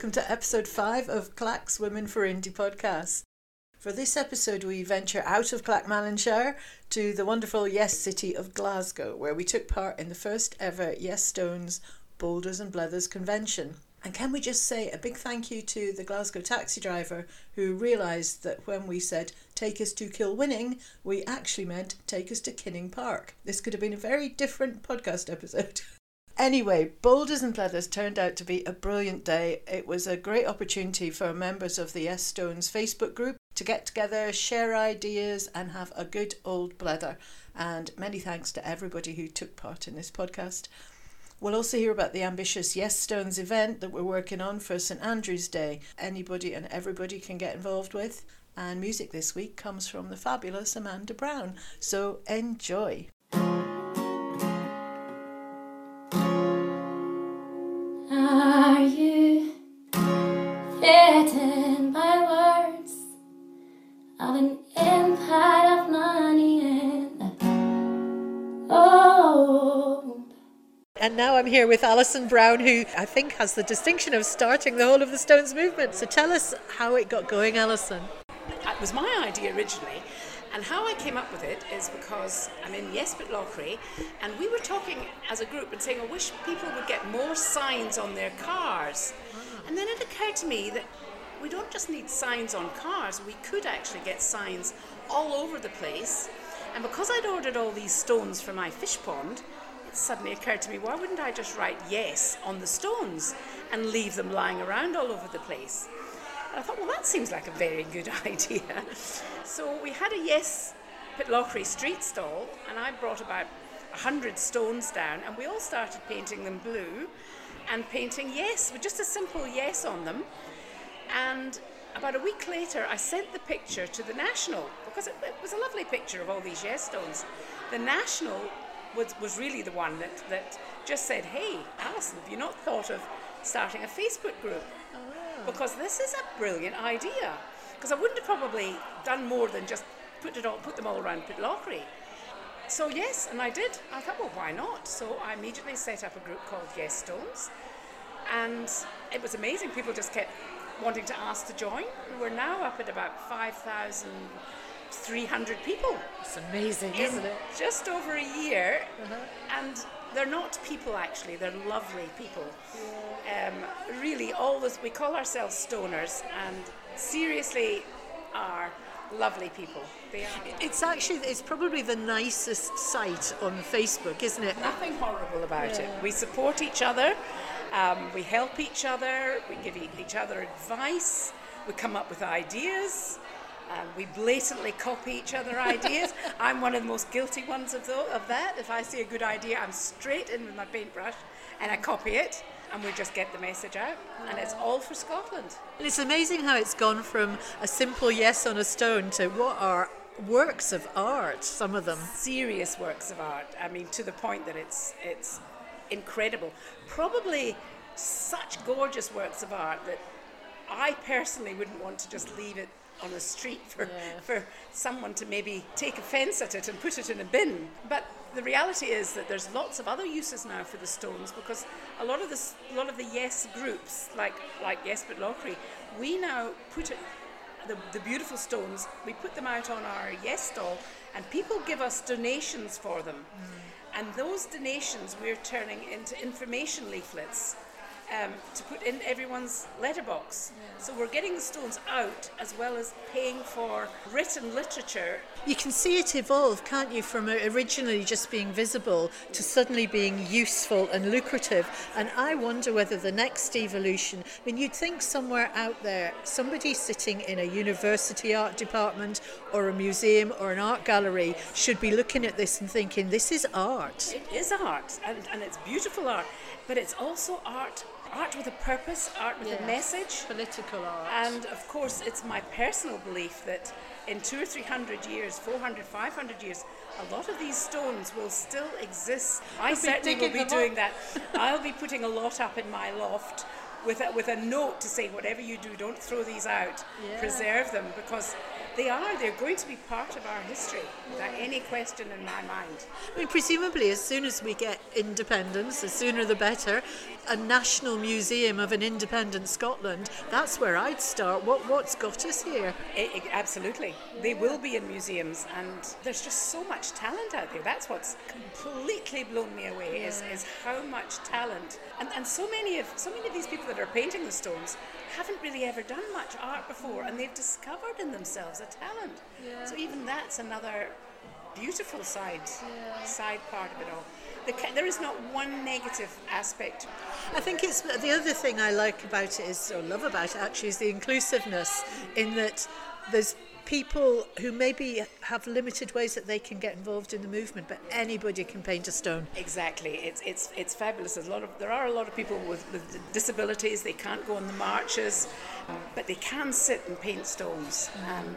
Welcome to episode 5 of Clack's Women for Indie podcast. For this episode, we venture out of Clackmannanshire to the wonderful Yes City of Glasgow, where we took part in the first ever Yes Stones Boulders and Blethers convention. And can we just say a big thank you to the Glasgow taxi driver who realised that when we said take us to Kilwinning, we actually meant take us to Kinning Park. This could have been a very different podcast episode. Anyway, Boulders and Blethers turned out to be a brilliant day. It was a great opportunity for members of the Yes Stones Facebook group to get together, share ideas, and have a good old blether. And many thanks to everybody who took part in this podcast. We'll also hear about the ambitious Yes Stones event that we're working on for St Andrew's Day. Anybody and everybody can get involved with. And music this week comes from the fabulous Amanda Brown. So enjoy. And now I'm here with Alison Brown, who I think has the distinction of starting the whole of the Stones movement. So tell us how it got going, Alison. It was my idea originally, and how I came up with it is because I'm in Yes Pitlochry, and we were talking as a group and saying, I wish people would get more signs on their cars. Ah. And then it occurred to me that we don't just need signs on cars, we could actually get signs all over the place. And because I'd ordered all these stones for my fish pond, suddenly occurred to me, why wouldn't I just write yes on the stones and leave them lying around all over the place? And I thought, well, that seems like a very good idea. So we had a Yes Pitlochry street stall, and I brought about 100 stones down, and we all started painting them blue and painting yes, with just a simple yes on them. And about a week later, I sent the picture to the National because it, it was a lovely picture of all these yes stones. The National was, was really the one that, that just said, Hey, Alison, have you not thought of starting a Facebook group? Oh. Because this is a brilliant idea. Because I wouldn't have probably done more than just put it all, put them all around Pitlochry. So yes, and I did. I thought, well, why not? So I immediately set up a group called Yes Stones, and it was amazing. People just kept wanting to ask to join. We're now up at about five thousand three hundred people It's amazing, in isn't it? just over a year, and they're not people actually; they're lovely people. Um, really, all this we call ourselves stoners, and seriously, are lovely people. They are It's actually, it's probably the nicest site on Facebook, isn't it? nothing horrible about it. We support each other, um, we help each other, we give each other advice, we come up with ideas. Um, we blatantly copy each other ideas. I'm one of the most guilty ones of, of that. If I see a good idea, I'm straight in with my paintbrush and I copy it, and we just get the message out. And it's all for Scotland. And it's amazing how it's gone from a simple yes on a stone to what are works of art, some of them. serious works of art. I mean, to the point that it's it's incredible. Probably such gorgeous works of art that I personally wouldn't want to just leave it on the street for for someone to maybe take offence at it and put it in a bin. But the reality is that there's lots of other uses now for the stones because a lot of this, a lot of the yes groups, like like Yes Pitlochry, we now put it the, the beautiful stones, we put them out on our Yes stall, and people give us donations for them. Mm. And those donations we're turning into information leaflets um, to put in everyone's letterbox. So we're getting the stones out as well as paying for written literature You can see it evolve, can't you, from originally just being visible to suddenly being useful and lucrative. And I wonder whether the next evolution, I mean, you'd think somewhere out there, somebody sitting in a university art department or a museum or an art gallery should be looking at this and thinking, this is art. It is art, and, and it's beautiful art, but it's also art, art with a purpose, art with a message. Political art. And of course, it's my personal belief that in two or three hundred years, 400, 500 years, a lot of these stones will still exist. I be certainly will be doing up. that. I'll be putting a lot up in my loft with a, with a note to say, whatever you do, don't throw these out. Yeah. Preserve them because they are, they're going to be part of our history without any question in my mind. I mean, presumably, as soon as we get independence, the sooner the better, a national museum of an independent Scotland, that's where I'd start. What, what's got us here? I- I- absolutely. They will be in museums, and there's just so much talent out there. That's what's completely blown me away is, is how much talent. And, and so many of so many of these people that are painting the stones haven't really ever done much art before, and they've discovered in themselves a talent. So even that's another beautiful side side part of it all. The, there is not one negative aspect. I think it's the other thing I like about it is, or love about it actually, is the inclusiveness in that there's people who maybe have limited ways that they can get involved in the movement, but anybody can paint a stone. Exactly, it's it's it's fabulous. There's a lot of there are a lot of people with, with disabilities. They can't go on the marches, but they can sit and paint stones, and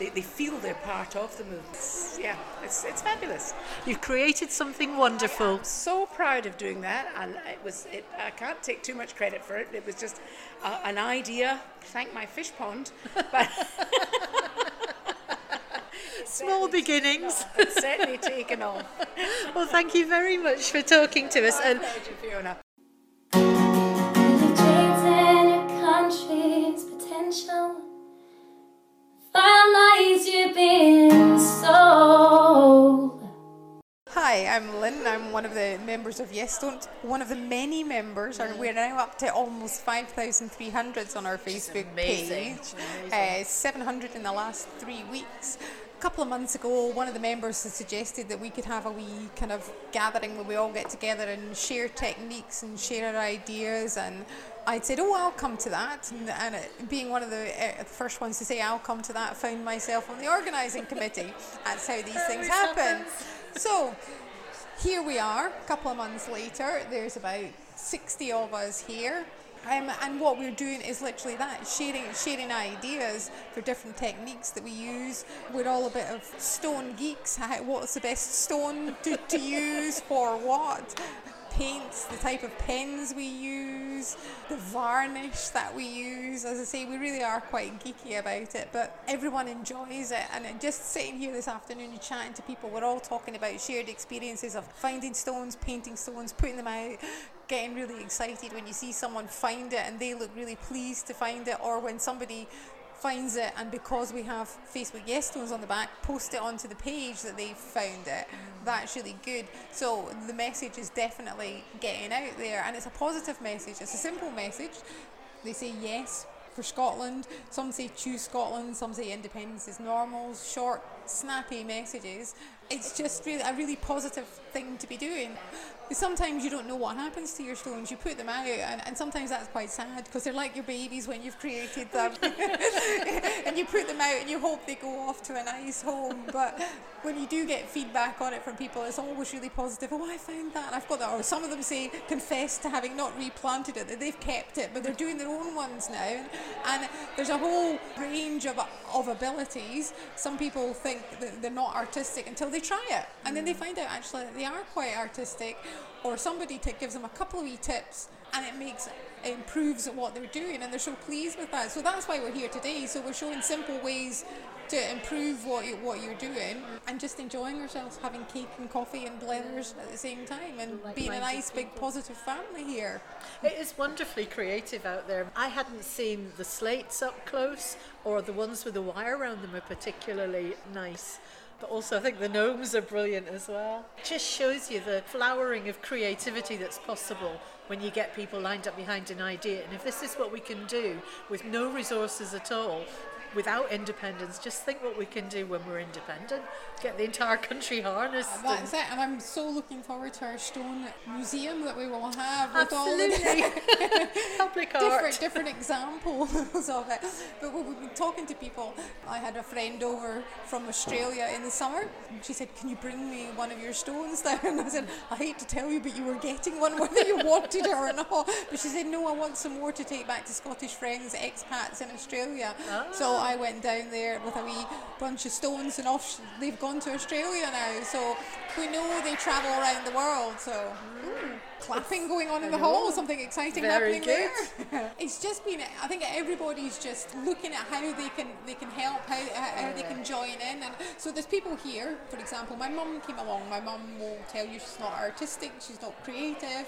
they, they feel they're part of the movement. It's- yeah, it's it's fabulous. You've created something wonderful. So proud of doing that, and it was it. I can't take too much credit for it. It was just uh, an idea. Thank my fish pond, but Small beginnings. it's certainly taken off. Well, thank you very much for talking to us. And Pleasure, Fiona. Your your country's potential. Fire lies you've been sold. Hi, I'm Lynn. I'm one of the members of Yes Stones. One of the many members, and we're now up to almost 5,300 on our Facebook page. Uh, 700 in the last three weeks. A couple of months ago, one of the members had suggested that we could have a wee kind of gathering where we all get together and share techniques and share our ideas. And I'd said, "Oh, I'll come to that." And, and it, being one of the uh, first ones to say, "I'll come to that," found myself on the organising committee. That's how these things happen. So here we are, a couple of months later. There's about 60 of us here. Um, and what we're doing is literally that sharing sharing ideas for different techniques that we use. We're all a bit of stone geeks. What's the best stone to, to use for what? Paints, the type of pens we use, the varnish that we use. As I say, we really are quite geeky about it, but everyone enjoys it. And just sitting here this afternoon and chatting to people, we're all talking about shared experiences of finding stones, painting stones, putting them out, getting really excited when you see someone find it and they look really pleased to find it, or when somebody finds it and because we have Facebook Yes Stones on the back, post it onto the page that they found it. Mm. That's really good. So the message is definitely getting out there and it's a positive message. It's a simple message. They say yes for Scotland. Some say choose Scotland. Some say independence is normal. Short, snappy messages. It's just really a really positive thing to be doing. Sometimes you don't know what happens to your stones. You put them out, and, and sometimes that's quite sad because they're like your babies when you've created them. and you put them out and you hope they go off to a nice home. But when you do get feedback on it from people, it's always really positive. Oh, I found that. I've got that. Or some of them say, confess to having not replanted it, that they've kept it, but they're doing their own ones now. And there's a whole range of, of abilities. Some people think that they're not artistic until they try it. And then they mm. find out actually that they are quite artistic. Or somebody t- gives them a couple of wee tips and it makes it improves what they're doing and they're so pleased with that. So that's why we're here today. So we're showing simple ways to improve what you, what you're doing and just enjoying ourselves, having cake and coffee and blethers at the same time and being a nice big positive family here. It is wonderfully creative out there. I hadn't seen the slates up close, or the ones with the wire around them are particularly nice. But also, I think the gnomes are brilliant as well. It just shows you the flowering of creativity that's possible when you get people lined up behind an idea. And if this is what we can do with no resources at all, without independence, just think what we can do when we're independent. Get the entire country harnessed. and- That's it, and I'm so looking forward to our stone museum that we will have with all the Public different different examples of it. But we've been talking to people, I had a friend over from Australia in the summer. And she said, "Can you bring me one of your stones there?" And I said, "I hate to tell you, but you were getting one whether you wanted it or not." But she said, "No, I want some more to take back to Scottish friends, expats in Australia." So I went down there with a wee bunch of stones, and off they've gone to Australia now. So we know they travel around the world. So clapping going on in the hall, something exciting Very happening there. it's just been. I think everybody's just looking at how they can they can help, how, how they can join in, and so there's people here. For example, my mum came along. My mum will tell you she's not artistic, she's not creative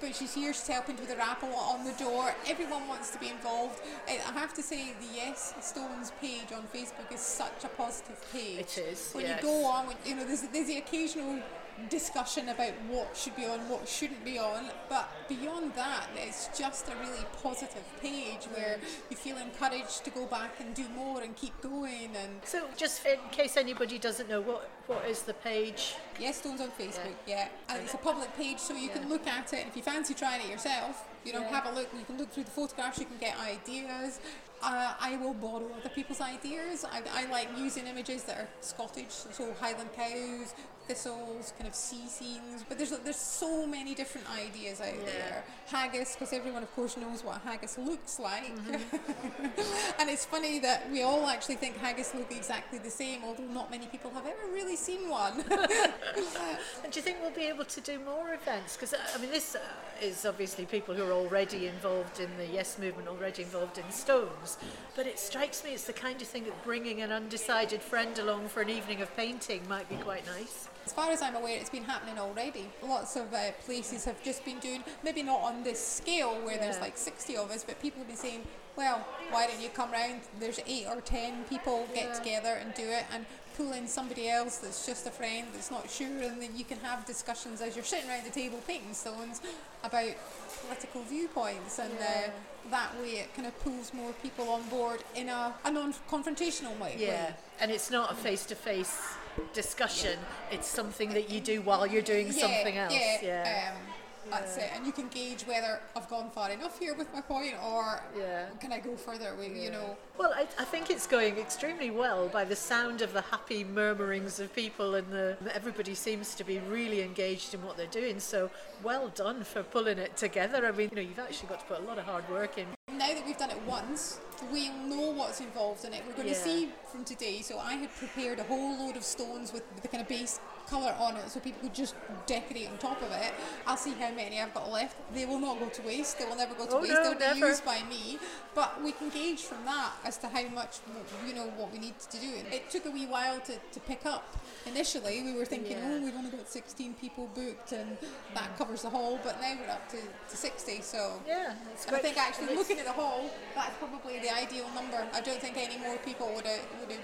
but she's here, she's helping with the raffle on the door. Everyone wants to be involved. I I have to say, the Yes Stones page on Facebook is such a positive page. It is, When yes. you go on, you know, there's, there's the occasional discussion about what should be on, what shouldn't be on, but beyond that, it's just a really positive page where you feel encouraged to go back and do more and keep going. And So, just in case anybody doesn't know, what what is the page? Yes, Stones on Facebook, yeah. And it's a public page, so you can look at it. If you fancy trying it yourself, you know, Yeah. have a look. You can look through the photographs, you can get ideas. Uh, I will borrow other people's ideas. I, I like using images that are Scottish, so Highland cows, thistles, kind of sea scenes. But there's there's so many different ideas out there. Haggis, because everyone, of course, knows what haggis looks like. and it's funny that we all actually think haggis look exactly the same, although not many people have ever really seen one. And do you think we'll be able to do more events? Because I mean, this uh, is obviously people who are already involved in the Yes movement, already involved in Stones. But it strikes me it's the kind of thing that bringing an undecided friend along for an evening of painting might be quite nice. As far as I'm aware, it's been happening already. Lots of uh, places have just been doing, maybe not on this scale where there's like 60 of us, but people have been saying, well, why don't you come round? There's eight or ten people get together and do it and pull in somebody else that's just a friend that's not sure, and then you can have discussions as you're sitting around the table painting stones about political viewpoints, and uh, that way it kind of pulls more people on board in a, a non confrontational way. Yeah, and it's not a face-to-face discussion. It's something that you do while you're doing something else. Yeah, Yeah. Um, that's it. And you can gauge whether I've gone far enough here with my point or Yeah. can I go further away, you know. Well, I, I think it's going extremely well by the sound of the happy murmurings of people, and the everybody seems to be really engaged in what they're doing. So well done for pulling it together. I mean, you know, you've actually got to put a lot of hard work in. Now that we've done it once, we know what's involved in it. We're going Yeah. to see from today. So I had prepared a whole load of stones with the kind of base colour on it so people could just decorate on top of it. I'll see how many I've got left. They will not go to waste. They will never go to Oh, waste. no, They'll be used by me. But we can gauge from that as to how much, you know, what we need to do. It took a wee while to, to pick up. Initially, we were thinking, oh, Yeah. oh, we've only got 16 people booked and that covers the hall. But now we're up to, to 60. So Yeah, and I think actually looking at the hall, that's probably the ideal number. I don't think any more people would have would have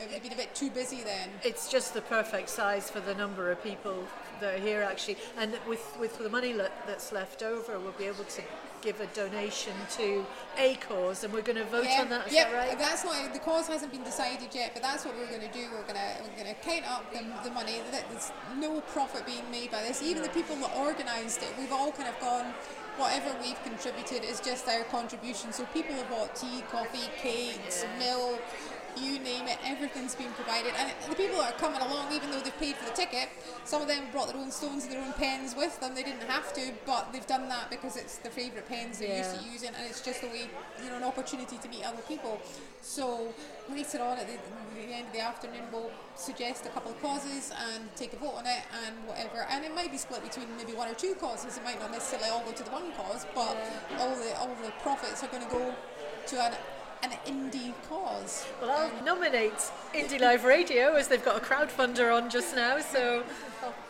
it would have been a bit too busy then. it's just the perfect size for the number of people that are here actually and with with the money le- that's left over we'll be able to give a donation to a cause and we're going to vote on that is yeah, that right that's not the cause hasn't been decided yet, but that's what we're going to do. We're going to we're going to count up the, the money. There's no profit being made by this. Even the people that organised it, we've all kind of gone. Whatever we've contributed is just our contribution. So people have bought tea, coffee, cakes, milk, you name it, everything's been provided. And the people that are coming along, even though they've paid for the ticket, some of them brought their own stones and their own pens with them. They didn't have to, but they've done that because it's their favourite pens they're used to using, and it's just a way, you know, an opportunity to meet other people. So later on at the, the end of the afternoon, we'll suggest a couple of causes and take a vote on it and whatever. And it might be split between maybe one or two causes. It might not necessarily all go to the one cause, but all the all the profits are going to go to an an indie cause. well i'll nominate indie live radio as they've got a crowdfunder on just now so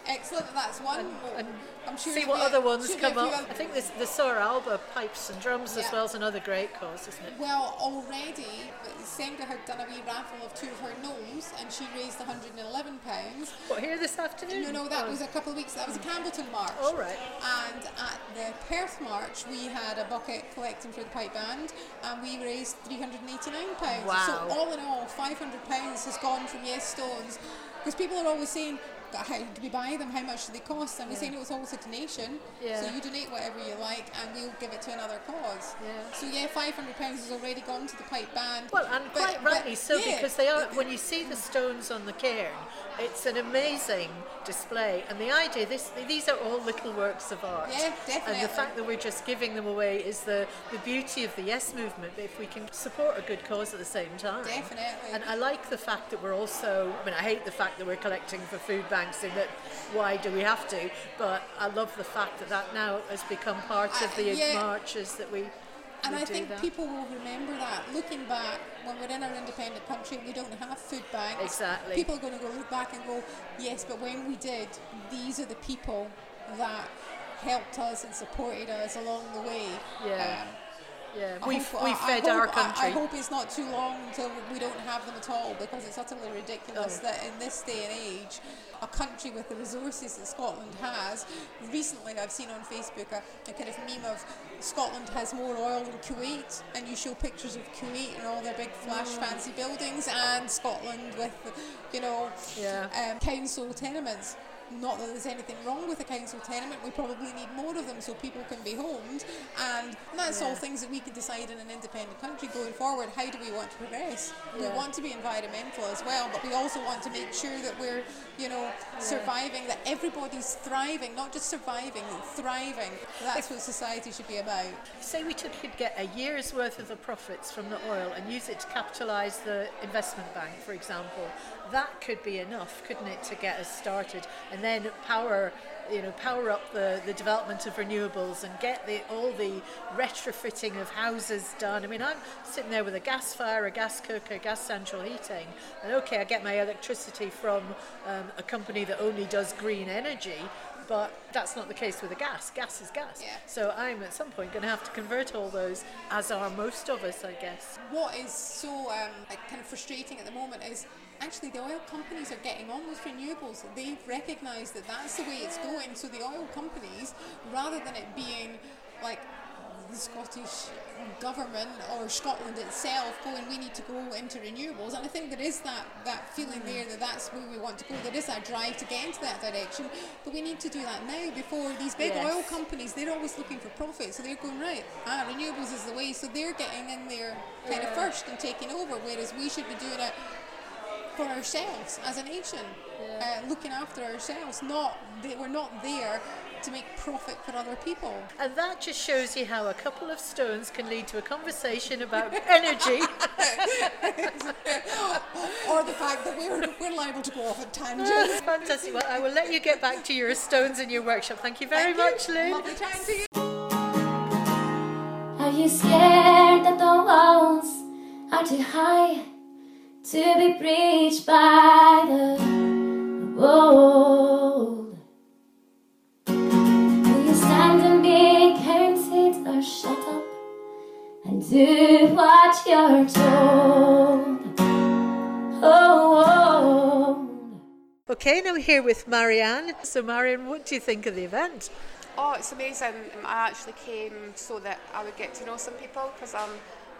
Excellent, that's one. and I'm sure see what other ones should be a come up i think this the Saor Alba pipes and drums as well is another great cause isn't it Well, already, Sandra had done a wee raffle of two of her gnomes, and she raised 111 pounds. what here this afternoon No, no, that Oh. was a couple of weeks. That was a Campbeltown March. All right. And at the Perth March, we had a bucket collecting for the pipe band, and we raised 389 pounds. Wow. So all in all, 500 pounds has gone from Yes Stones, because people are always saying. How do we buy them? How much do they cost? And we say no, it's always a donation. Yeah. So you donate whatever you like, and we'll give it to another cause. Yeah. So yeah, five hundred pounds has already gone to the pipe band. Well, and But- quite but, rightly so, yeah. because they are. When you see the stones on the cairn, it's an amazing display. And the idea, this these are all little works of art. Yeah, definitely. And the fact that we're just giving them away is the the beauty of the Yes movement. If we can support a good cause at the same time, Definitely. And I like the fact that we're also. I mean, I hate the fact that we're collecting for food banks. In that, why do we have to? But I love the fact that that now has become part of the yeah. marches that we. And we I think that. people will remember that. Looking back, when we're in our independent country, we don't have food banks. Exactly. People are going to go look back and go, yes, but when we did, these are the people that helped us and supported us along the way. Yeah. Um, Yeah, I we hope- we I- I fed hope- our I- country. I, hope it's not too long until we don't have them at all because it's utterly ridiculous Oh. that in this day and age, a country with the resources that Scotland has. Recently, I've seen on Facebook a, a kind of meme of Scotland has more oil than Kuwait, and you show pictures of Kuwait and all their big flash Mm. fancy buildings, and Scotland with, you know, Yeah. um, council tenements. Not that there's anything wrong with a council tenement, we probably need more of them so people can be homed. And that's all things that we can decide in an independent country going forward. How do we want to progress? We want to be environmental as well, but we also want to make sure that we're, you know, surviving, that everybody's thriving, not just surviving, thriving. That's what society should be about. Say we took, could get a year's worth of the profits from the oil and use it to capitalise the investment bank, for example. That could be enough, couldn't it, to get us started, and then power, you know, power up the, the development of renewables and get the all the retrofitting of houses done. I mean, I'm sitting there with a gas fire, a gas cooker, gas central heating, and okay, I get my electricity from um, a company that only does green energy. But that's not the case with the gas. Gas is gas. Yeah. So I'm at some point going to have to convert all those, as are most of us, I guess. What is so um, like, kind of frustrating at the moment is actually the oil companies are getting on with renewables. They've recognised that that's the way it's going. So the oil companies, rather than it being like the Scottish government or Scotland itself going, we need to go into renewables. And I think there is that, that feeling there that that's where we want to go. There is that drive to get into that direction. But we need to do that now before these big Yes. oil companies, they're always looking for profit. So they're going, right, ah, renewables is the way. So they're getting in there kind of first and taking over, whereas we should be doing it for ourselves as a nation, uh, looking after ourselves. Not they, we're not there to make profit for other people. And that just shows you how a couple of stones can lead to a conversation about energy. or the fact that we're, we're liable to go off at tangents. Fantastic. Well, I will let you get back to your stones in your workshop. Thank you very Thank you. much, Lynn. Lovely chatting to you. Are you scared that the walls are too high to be breached by the world? Will you stand and be counted or shut up and do what you're told? Oh, oh. Okay, now we're here with Marianne. So, Marianne, what do you think of the event? Oh, it's amazing. Um, I actually came so that I would get to know some people because I'm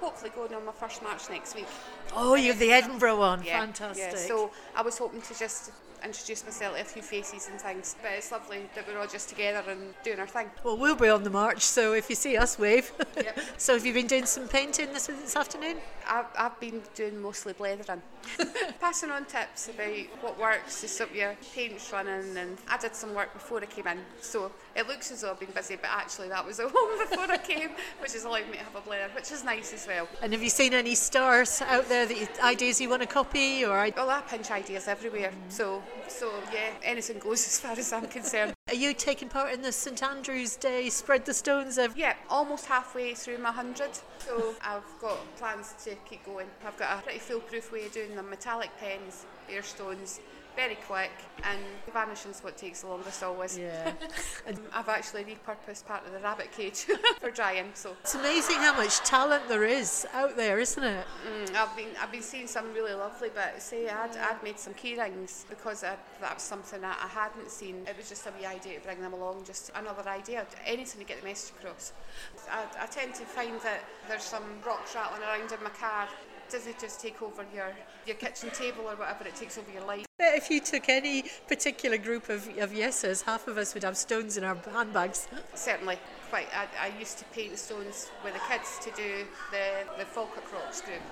hopefully going on my first march next week. Oh, you're the Edinburgh one. Yeah, Fantastic. Yeah, so I was hoping to just introduce myself to a few faces and things, but it's lovely that we're all just together and doing our thing. well, we'll be on the march, so if you see us, wave. Yep. so, have you been doing some painting this, this afternoon? I've, I've been doing mostly blethering, passing on tips about what works to stop your paints running, and I did some work before I came in, so it looks as though I've been busy, but actually that was at home before I came, which has allowed me to have a blather, which is nice as well. And have you seen any stars out there that you, ideas you want to copy, or I, Well, I pinch ideas everywhere, so so yeah, anything goes as far as I'm concerned. are you taking part in the St Andrew's Day Spread the Stones? Ev- Yeah, almost halfway through my hundred, so I've got plans to keep going. I've got a pretty foolproof way of doing them: metallic pens, bare stones, very quick, and vanishing's what takes the longest always. Yeah. I've actually repurposed part of the rabbit cage for drying, so It's amazing how much talent there is out there, isn't it? mm, I've been I've been seeing some really lovely. But say I'd, I'd made some key rings because I, that was something that I hadn't seen. It was just a wee idea to bring them along, just another idea, anything to get the message across. I, I tend to find that there's some rocks rattling around in my car doesn't just take over your, your kitchen table or whatever, it takes over your life. If you took any particular group of, of yesers, half of us would have stones in our handbags. Certainly, quite. I, I used to paint stones with the kids to do the, the Falkirk Rocks group,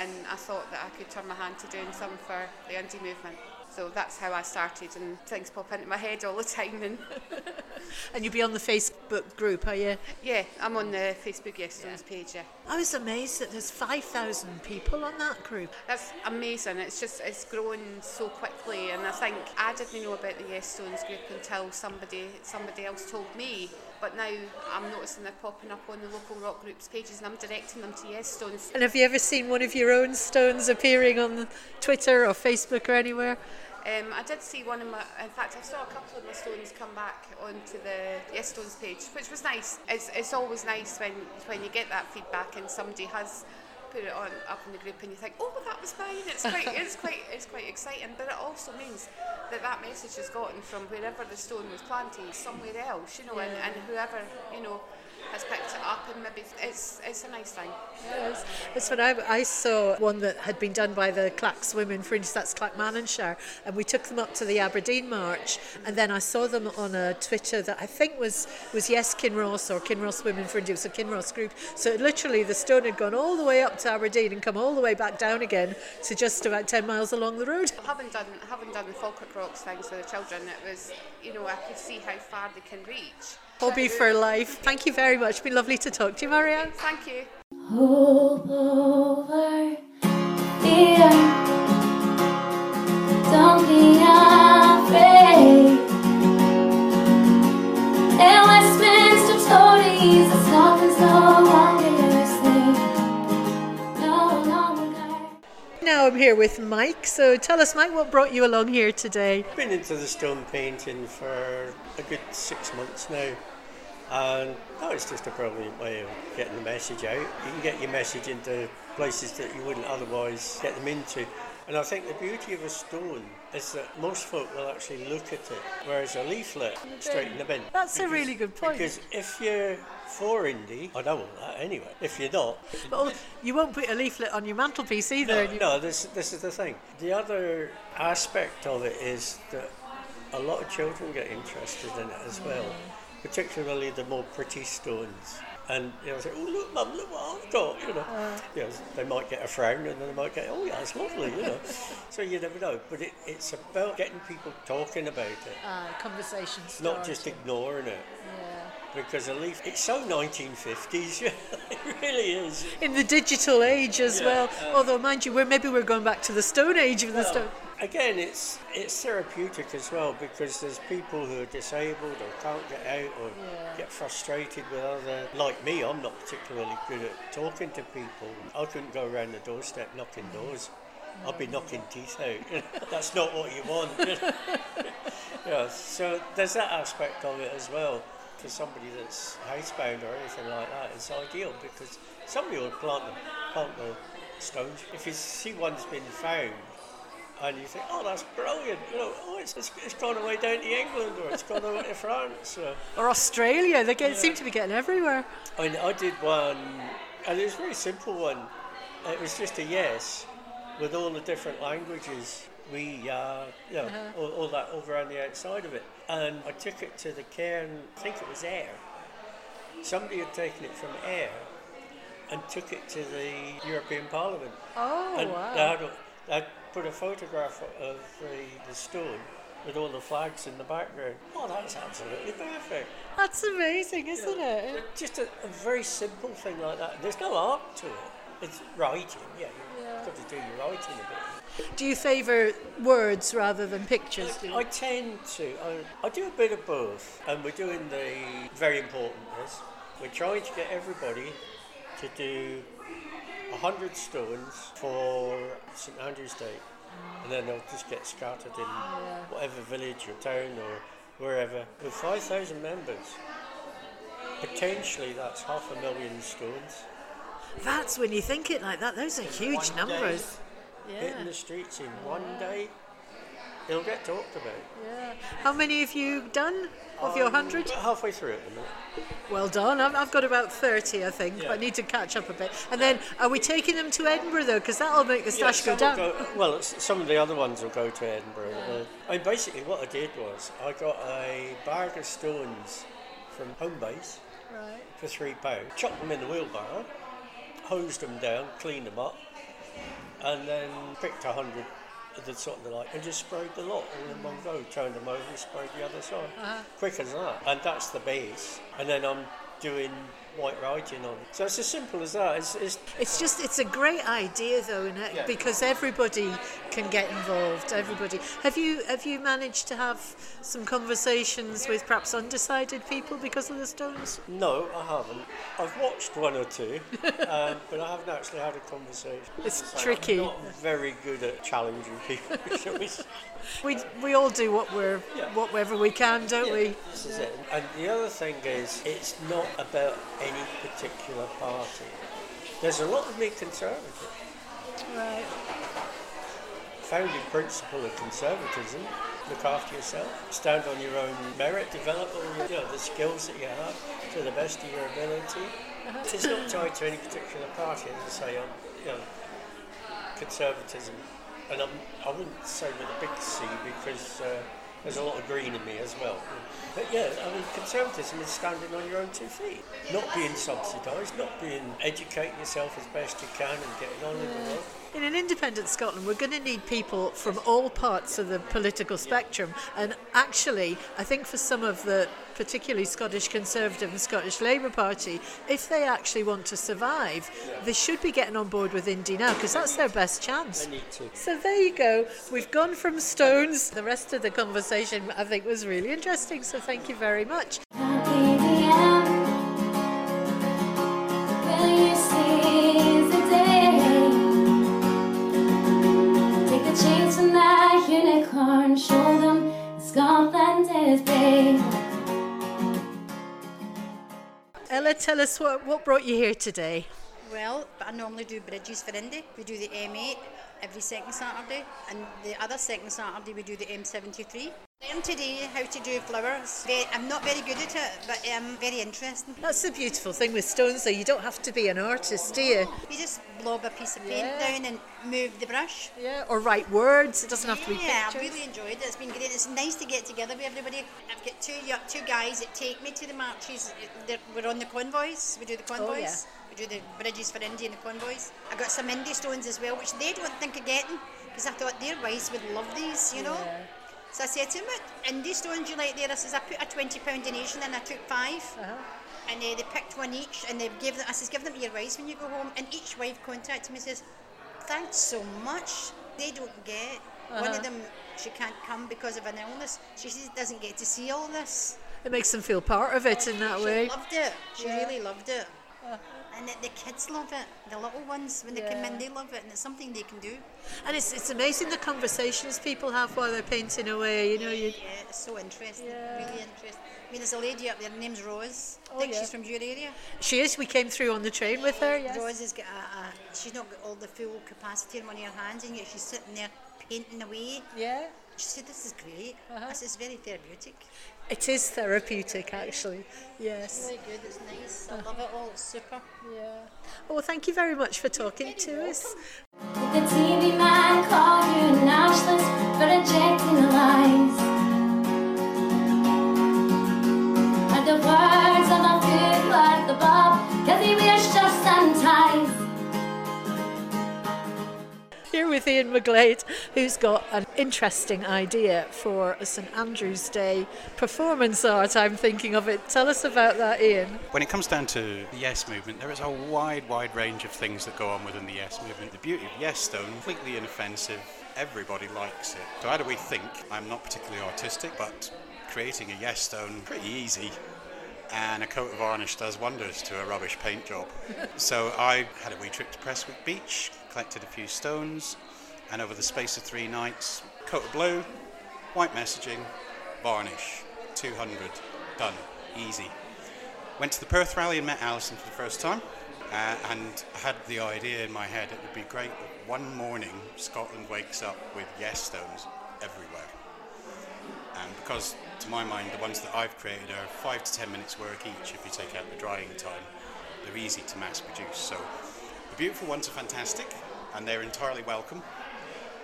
and I thought that I could turn my hand to doing some for the indie movement. So that's how I started, and things pop into my head all the time. And And you'll be on the Facebook group, are you? yeah, I'm on the Facebook Yes Stones page. Yeah, I was amazed that there's 5,000 people on that group. that's amazing. It's just it's grown so quickly, and I think I didn't know about the Yes Stones group until somebody somebody else told me. but now I'm noticing they're popping up on the local rock groups pages and I'm directing them to Yes Stones. And have you ever seen one of your own stones appearing on Twitter or Facebook or anywhere? Um, I did see one of my, in fact, I saw a couple of my stones come back onto the Yes Stones page, which was nice. It's, it's always nice when, when you get that feedback and somebody has put it on up in the group and you think, oh, but that was mine. It's quite, it's quite, it's quite exciting. But it also means that that message has gotten from wherever the stone was planted somewhere else, you know, and, and whoever, you know, has picked it up and maybe it's, it's a nice thing. Yes. That's when I, I saw one that had been done by the Clacks Women for Indie, that's Clackmannanshire, and we took them up to the Aberdeen March, and then I saw them on a Twitter that I think was was Yes Kinross or Kinross Women for Indie, so Kinross group. So literally the stone had gone all the way up to Aberdeen and come all the way back down again to just about 10 miles along the road. Having done having done the Falkirk Rocks things for the children, it was you know I could see how far they can reach. Hobby for life. Thank you very much. It's been lovely to talk to you, Maria. Thank you. Hope over fear. Don't be afraid. In Westminster Tories, it's nothing's no longer your slave. No longer. Now I'm here with Mike. So tell us, Mike, what brought you along here today? Been into the stone painting for a good six months now, and that was just a brilliant way of getting the message out. You can get your message into places that you wouldn't otherwise get them into. And I think the beauty of a stone is that most folk will actually look at it, whereas a leaflet straight in the bin. That's a really good point. Because if you're for indie, I don't want that anyway. If you're not, Well, you won't put a leaflet on your mantelpiece either. no, no, this this is the thing. The other aspect of it is that a lot of children get interested in it as well, mm. Particularly the more pretty stones. And you know, say, "Oh look, mum, look what I've got," you know. you know, they might get a frown, and then they might get, "Oh yeah, it's lovely," you know. so you never know. But it, it's about getting people talking about it, Uh, conversation not just ignoring it. Yeah. Because a leaf, it's so 1950s. it really is. in the digital age as Yeah, well. uh, Although, mind you, we're maybe we're going back to the Stone Age of the Stone. Again, it's it's therapeutic as well because there's people who are disabled or can't get out or get frustrated with other. Like me, I'm not particularly good at talking to people. I couldn't go around the doorstep knocking doors. I'd be knocking teeth out. That's not what you want. yeah, so there's that aspect of it as well. For somebody that's housebound or anything like that, it's ideal because somebody will plant the, plant the stones. If you see one's been found, and you think, oh, that's brilliant. You know, oh, it's, it's, it's gone away down to England or it's gone away to France. Or, Or Australia, they get, seem to be getting everywhere. I, mean, I did one, and it was a very simple one. It was just a yes with all the different languages. We, uh, you know, all, all that over on the outside of it. And I took it to the cairn, I think it was Ayr. Somebody had taken it from Ayr and took it to the European Parliament. Oh, and wow. They had, a- they had put a photograph of the, the stone with all the flags in the background. Oh, that's absolutely perfect. That's amazing, isn't it? Just a, a very simple thing like that. There's no art to it. It's writing, yeah. You've got to do your writing a bit. Do you favour words rather than pictures? you? I tend to. I, I do a bit of both, and we're doing the very important this. We're trying to get everybody to do a hundred stones for St Andrew's Day, and then they'll just get scattered in whatever village or town or wherever. With five thousand members, potentially that's half a million stones. That's when you think it like that. Those are huge One day. numbers. hitting the streets in one day. it'll get talked about. Yeah. How many have you done of your hundred? Halfway through it, minute. Well done. I've, I've got about thirty, I think. But I need to catch up a bit. And then, are we taking them to Edinburgh though? Because that'll make the Yeah, stash go down. go- well, some of the other ones will go to Edinburgh. Uh, I mean, basically, what I did was I got a bag of stones from Homebase Right. for three pounds, chopped them in the wheelbarrow, hosed them down, cleaned them up, and then picked a hundred of the sort of the like and just sprayed the lot all in one go, turned them over and sprayed the other side. Uh-huh. Quick as that. And that's the base. And then I'm doing white writing on it. So it's as simple as that. It's, it's It's just, it's a great idea though, isn't it? Yeah. Because everybody can get involved. Everybody. Have you have you managed to have some conversations with perhaps undecided people because of the stones? No, I haven't. I've watched one or two, um, but I haven't actually had a conversation. It's So I'm tricky. not very good at challenging people. shall we. We we all do what we're Yeah. whatever we can, don't Yeah, we? This is it. And the other thing is, it's not about any particular party. There's a lot of me conservative. Right. Founding principle of conservatism: look after yourself, stand on your own merit, develop all you know, the skills that you have to the best of your ability. It's not tied to any particular party. As I say, I'm, you know, conservatism, and I'm, I wouldn't say with a big C because uh, there's a lot of green in me as well. But yeah, I mean, conservatism is standing on your own two feet, not being subsidised, not being educating yourself as best you can and getting on in the world. In an independent Scotland, we're going to need people from all parts of the political spectrum. And actually, I think for some of the, particularly Scottish Conservative and Scottish Labour Party, if they actually want to survive, they should be getting on board with Indy now because that's their best chance. I need to. So there you go. We've gone from stones. The rest of the conversation, I think, was really interesting. So thank you very much. Scotland is big. Ella, tell us what, what brought you here today. Well, I normally do bridges for Indy. We do the M8 every second Saturday, and the other second Saturday we do the M73. Learned today how to do flowers. I'm not very good at it, but um, very interesting. That's the beautiful thing with stones, though. You don't have to be an artist, do you? You just blob a piece of paint Yeah. down and move the brush. Yeah. Or write words. It doesn't have to be yeah, I pictures. really enjoyed it. It's been great. It's nice to get together with everybody. I've got two two guys that take me to the marches. We're on the convoys. We do the convoys. Oh, yeah. We do the bridges for Indy and the convoys. I got some indie stones as well, which they don't think of getting because I thought their wives would love these, you know. So I said to him, "What indie stones you like there?" I says, "I put a twenty pound donation and I took 5 and uh, they picked one each, and they gave them. I says, "Give them to your wives when you go home." And each wife contacted me and says, "Thanks so much." They don't get. One of them, she can't come because of an illness. She says doesn't get to see all this. It makes them feel part of it in that she way. She loved it. She really loved it. And the, the kids love it. The little ones, when they come in, they love it, and it's something they can do. And it's, it's amazing the conversations people have while they're painting away. You know, you, Yeah, it's so interesting. Really interesting. I mean, there's a lady up there. Her name's Rose. I Oh, think yeah. she's from your area. she is. We came through on the train with her. Yes. Rose has got a, a, she's not got all the full capacity in one of her hands, and yet she's sitting there painting away. Yeah. She said, "This is great. Uh-huh. This is very therapeutic. It is therapeutic, actually. Yes. It's Really good. It's nice. I love it all. It's super." Yeah. Oh, well, thank you very much for talking to us. Did the TV man call you for rejecting the lies? Are the Here with Ian McGlade, who's got an interesting idea for a St Andrew's Day performance art. I'm thinking of it. Tell us about that, Ian. When it comes down to the Yes movement, there is a wide, wide range of things that go on within the Yes movement. The beauty of Yes Stone, completely inoffensive, everybody likes it. So how do we think? I'm not particularly artistic, but creating a Yes Stone, pretty easy. And a coat of varnish does wonders to a rubbish paint job. so I had a wee trip to Prestwick Beach, collected a few stones, and over the space of three nights, coat of blue, white messaging, varnish, 200, done, easy. Went to the Perth Rally and met Alison for the first time, uh, and had the idea in my head it would be great that one morning Scotland wakes up with yes stones everywhere. And because, to my mind, the ones that I've created are five to ten minutes work each if you take out the drying time. They're easy to mass produce. So the beautiful ones are fantastic and they're entirely welcome.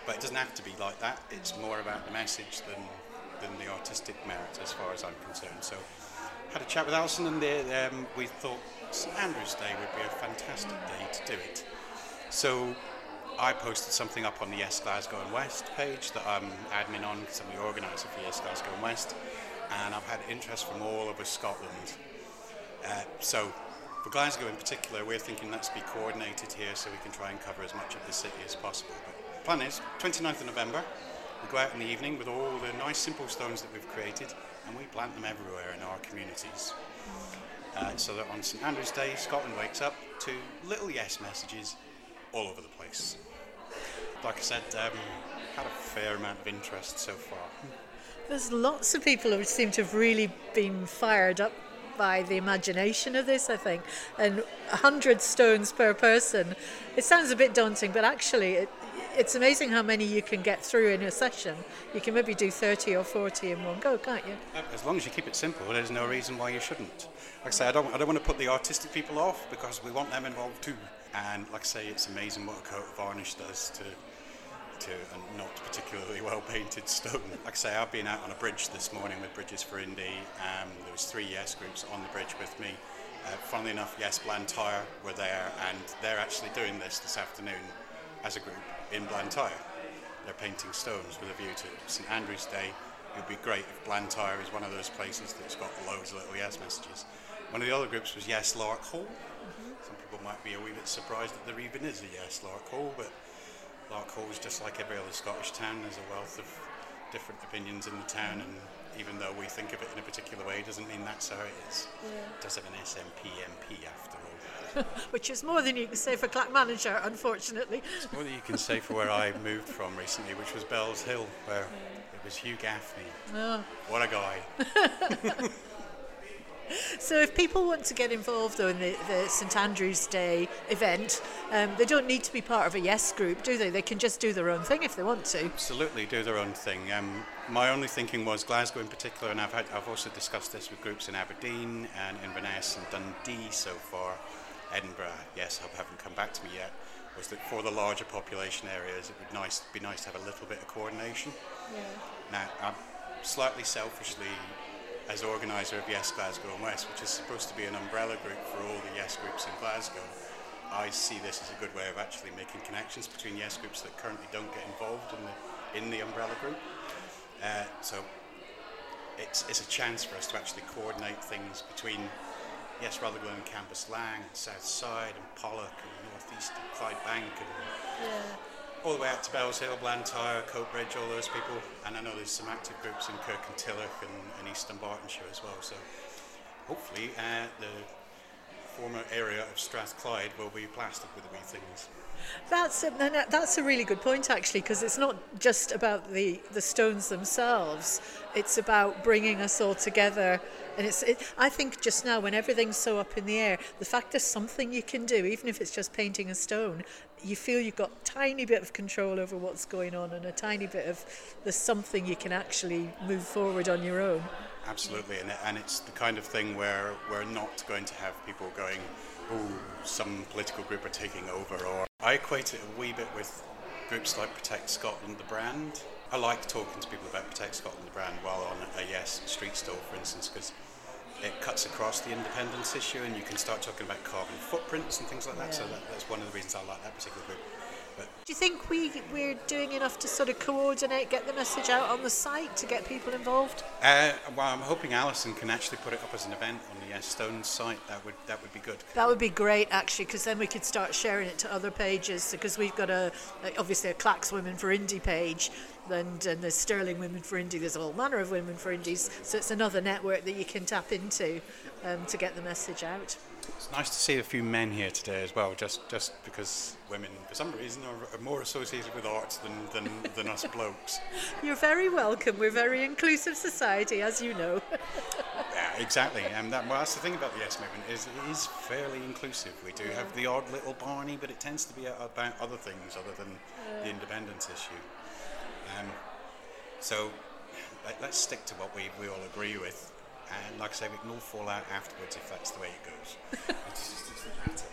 But it doesn't have to be like that. It's more about the message than, than the artistic merit as far as I'm concerned. So had a chat with Alison and um, we thought St Andrew's Day would be a fantastic day to do it. So I posted something up on the Yes Glasgow and West page that I'm admin on because I'm the organiser for Yes Glasgow and West, and I've had interest from all over Scotland. Uh, so for Glasgow in particular, we're thinking let's be coordinated here so we can try and cover as much of the city as possible. But the plan is 29th of November. We go out in the evening with all the nice simple stones that we've created, and we plant them everywhere in our communities. Uh, so that on St Andrew's Day, Scotland wakes up to little yes messages all over the place. Like I said, um, had a fair amount of interest so far. There's lots of people who seem to have really been fired up by the imagination of this, I think. And 100 stones per person. It sounds a bit daunting, but actually, it, it's amazing how many you can get through in a session. You can maybe do 30 or 40 in one go, can't you? As long as you keep it simple, there's no reason why you shouldn't. Like I say, I don't, I don't want to put the artistic people off because we want them involved too. And like I say, it's amazing what a coat of varnish does to to a not particularly well painted stone. Like I say, I've been out on a bridge this morning with Bridges for Indie. Um, there was three Yes groups on the bridge with me. Uh, funnily enough, Yes Blantyre were there, and they're actually doing this this afternoon as a group in Blantyre. They're painting stones with a view to St Andrew's Day. It would be great if Blantyre is one of those places that's got loads of little Yes messages. One of the other groups was Yes Larkhall. Mm-hmm. Some people might be a wee bit surprised that there even is a Yes Larkhall, but Larkhall is just like every other Scottish town. There's a wealth of different opinions in the town, and even though we think of it in a particular way, doesn't mean that's how it is. Yeah. It does have an SNP MP after all. Which is more than you can say for Clackmannanshire, unfortunately. It's more than you can say for where I moved from recently, which was Bellshill, where yeah. it was Hugh Gaffney. Oh. What a guy. so if people want to get involved though in the, the St Andrew's Day event, um, they don't need to be part of a Yes group, do they? They can just do their own thing if they want to. Absolutely, do their own thing. Um, my only thinking was Glasgow in particular, and I've had, I've also discussed this with groups in Aberdeen and Inverness and Dundee so far. Edinburgh, yes, I haven't come back to me yet. Was that for the larger population areas, it would nice be nice to have a little bit of coordination. Yeah. Now, I'm slightly selfishly as organiser of Yes Glasgow and West, which is supposed to be an umbrella group for all the Yes groups in Glasgow, I see this as a good way of actually making connections between Yes groups that currently don't get involved in the in the umbrella group. Uh, so it's, it's a chance for us to actually coordinate things between Yes Rutherglen and Cambuslang and South Side and Pollok and Northeast and Clydebank and yeah all the way out to Bellshill, Blantyre, Coatbridge, all those people. And I know there's some active groups in Kirkintilloch and, and East Dunbartonshire as well. So hopefully uh, the former area of Strathclyde will be plastered with the wee things. That's a, that's a really good point actually because it's not just about the, the stones themselves it's about bringing us all together and it's it, I think just now when everything's so up in the air the fact there's something you can do even if it's just painting a stone you feel you've got tiny bit of control over what's going on and a tiny bit of there's something you can actually move forward on your own. Absolutely and, and it's the kind of thing where we're not going to have people going oh some political group are taking over or I equate it a wee bit with groups like Protect Scotland the brand. I like talking to people about Protect Scotland the brand while on a Yes street stall for instance because it cuts across the independence issue and you can start talking about carbon footprints and things like that. Yeah. So that, that's one of the reasons I like that particular group. But Do you think we, we're doing enough to sort of coordinate, get the message out on the site to get people involved? Uh, well, I'm hoping Alison can actually put it up as an event on the uh, Stone site. That would that would be good. That would be great, actually, because then we could start sharing it to other pages. Because we've got a obviously a Clacks Women for Indie page, and, and there's Stirling Women for Indie. There's all manner of Women for Indies. So it's another network that you can tap into um, to get the message out. It's nice to see a few men here today as well, just just because women, for some reason, are, are more associated with arts than, than, than us blokes. You're very welcome. We're a very inclusive society, as you know. yeah, exactly. And that, well, that's the thing about the Yes movement is it is fairly inclusive. We do have the odd little Barney, but it tends to be about other things other than the independence issue. Um, so let, let's stick to what we, we all agree with. And like I say, we can all fall out afterwards if that's the way it goes. It's just- doesn't matter.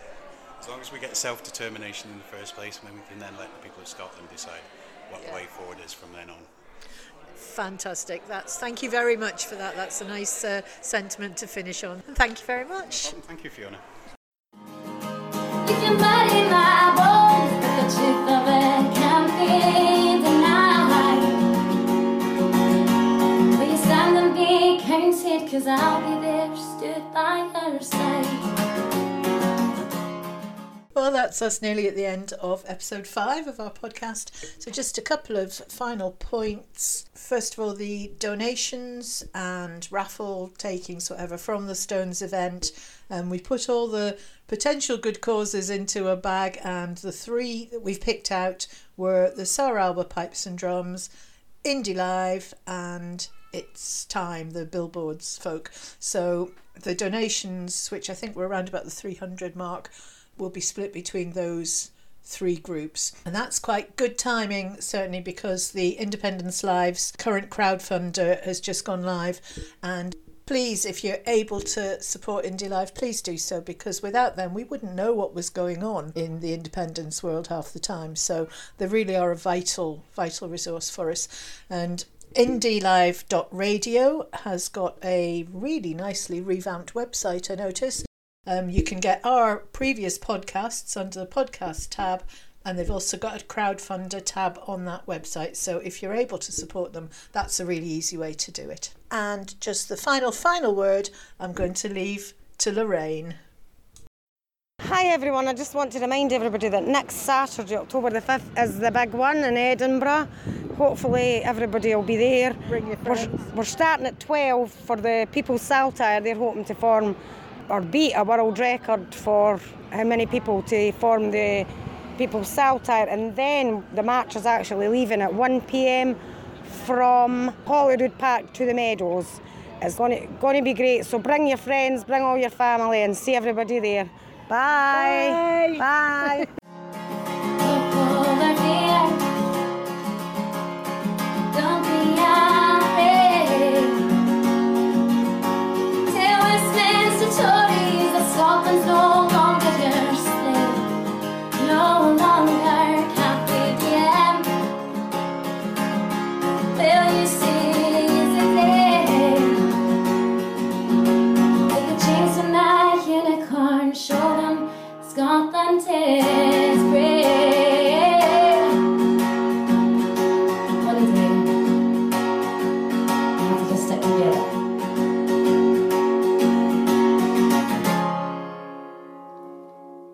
As long as we get self determination in the first place, then we can then let the people of Scotland decide what the way forward is from then on. Fantastic. That's thank you very much for that. That's a nice uh, sentiment to finish on. Thank you very much. Thank you, Fiona. Cause I'll be there, stood by your side. Well, that's us nearly at the end of episode five of our podcast. So, just a couple of final points. First of all, the donations and raffle takings, whatever, from the Stones event. Um, we put all the potential good causes into a bag, and the three that we've picked out were the Saor Alba Pipes and Drums, Indie Live, and It's Time, the Billboards folk. So, the donations, which I think were around about the 300 mark, will be split between those three groups. And that's quite good timing, certainly because the Independence Live's current crowdfunder has just gone live. And please, if you're able to support Indie Live, please do so because without them, we wouldn't know what was going on in the independence world half the time. So they really are a vital, vital resource for us. And IndieLive.radio has got a really nicely revamped website, I notice. Um, you can get our previous podcasts under the podcast tab, and they've also got a crowdfunder tab on that website. So if you're able to support them, that's a really easy way to do it. And just the final, final word I'm going to leave to Lorraine. Hi everyone, I just want to remind everybody that next Saturday, October the 5th, is the big one in Edinburgh. Hopefully everybody will be there. Bring your We're, we're starting at 12 for the People's Saltire. They're hoping to form or beat a world record for how many people to form the People's Saltire. And then the march is actually leaving at 1 pm from Holyrood Park to the Meadows. It's going to, going to be great. So bring your friends, bring all your family, and see everybody there. Bye. Bye. Over on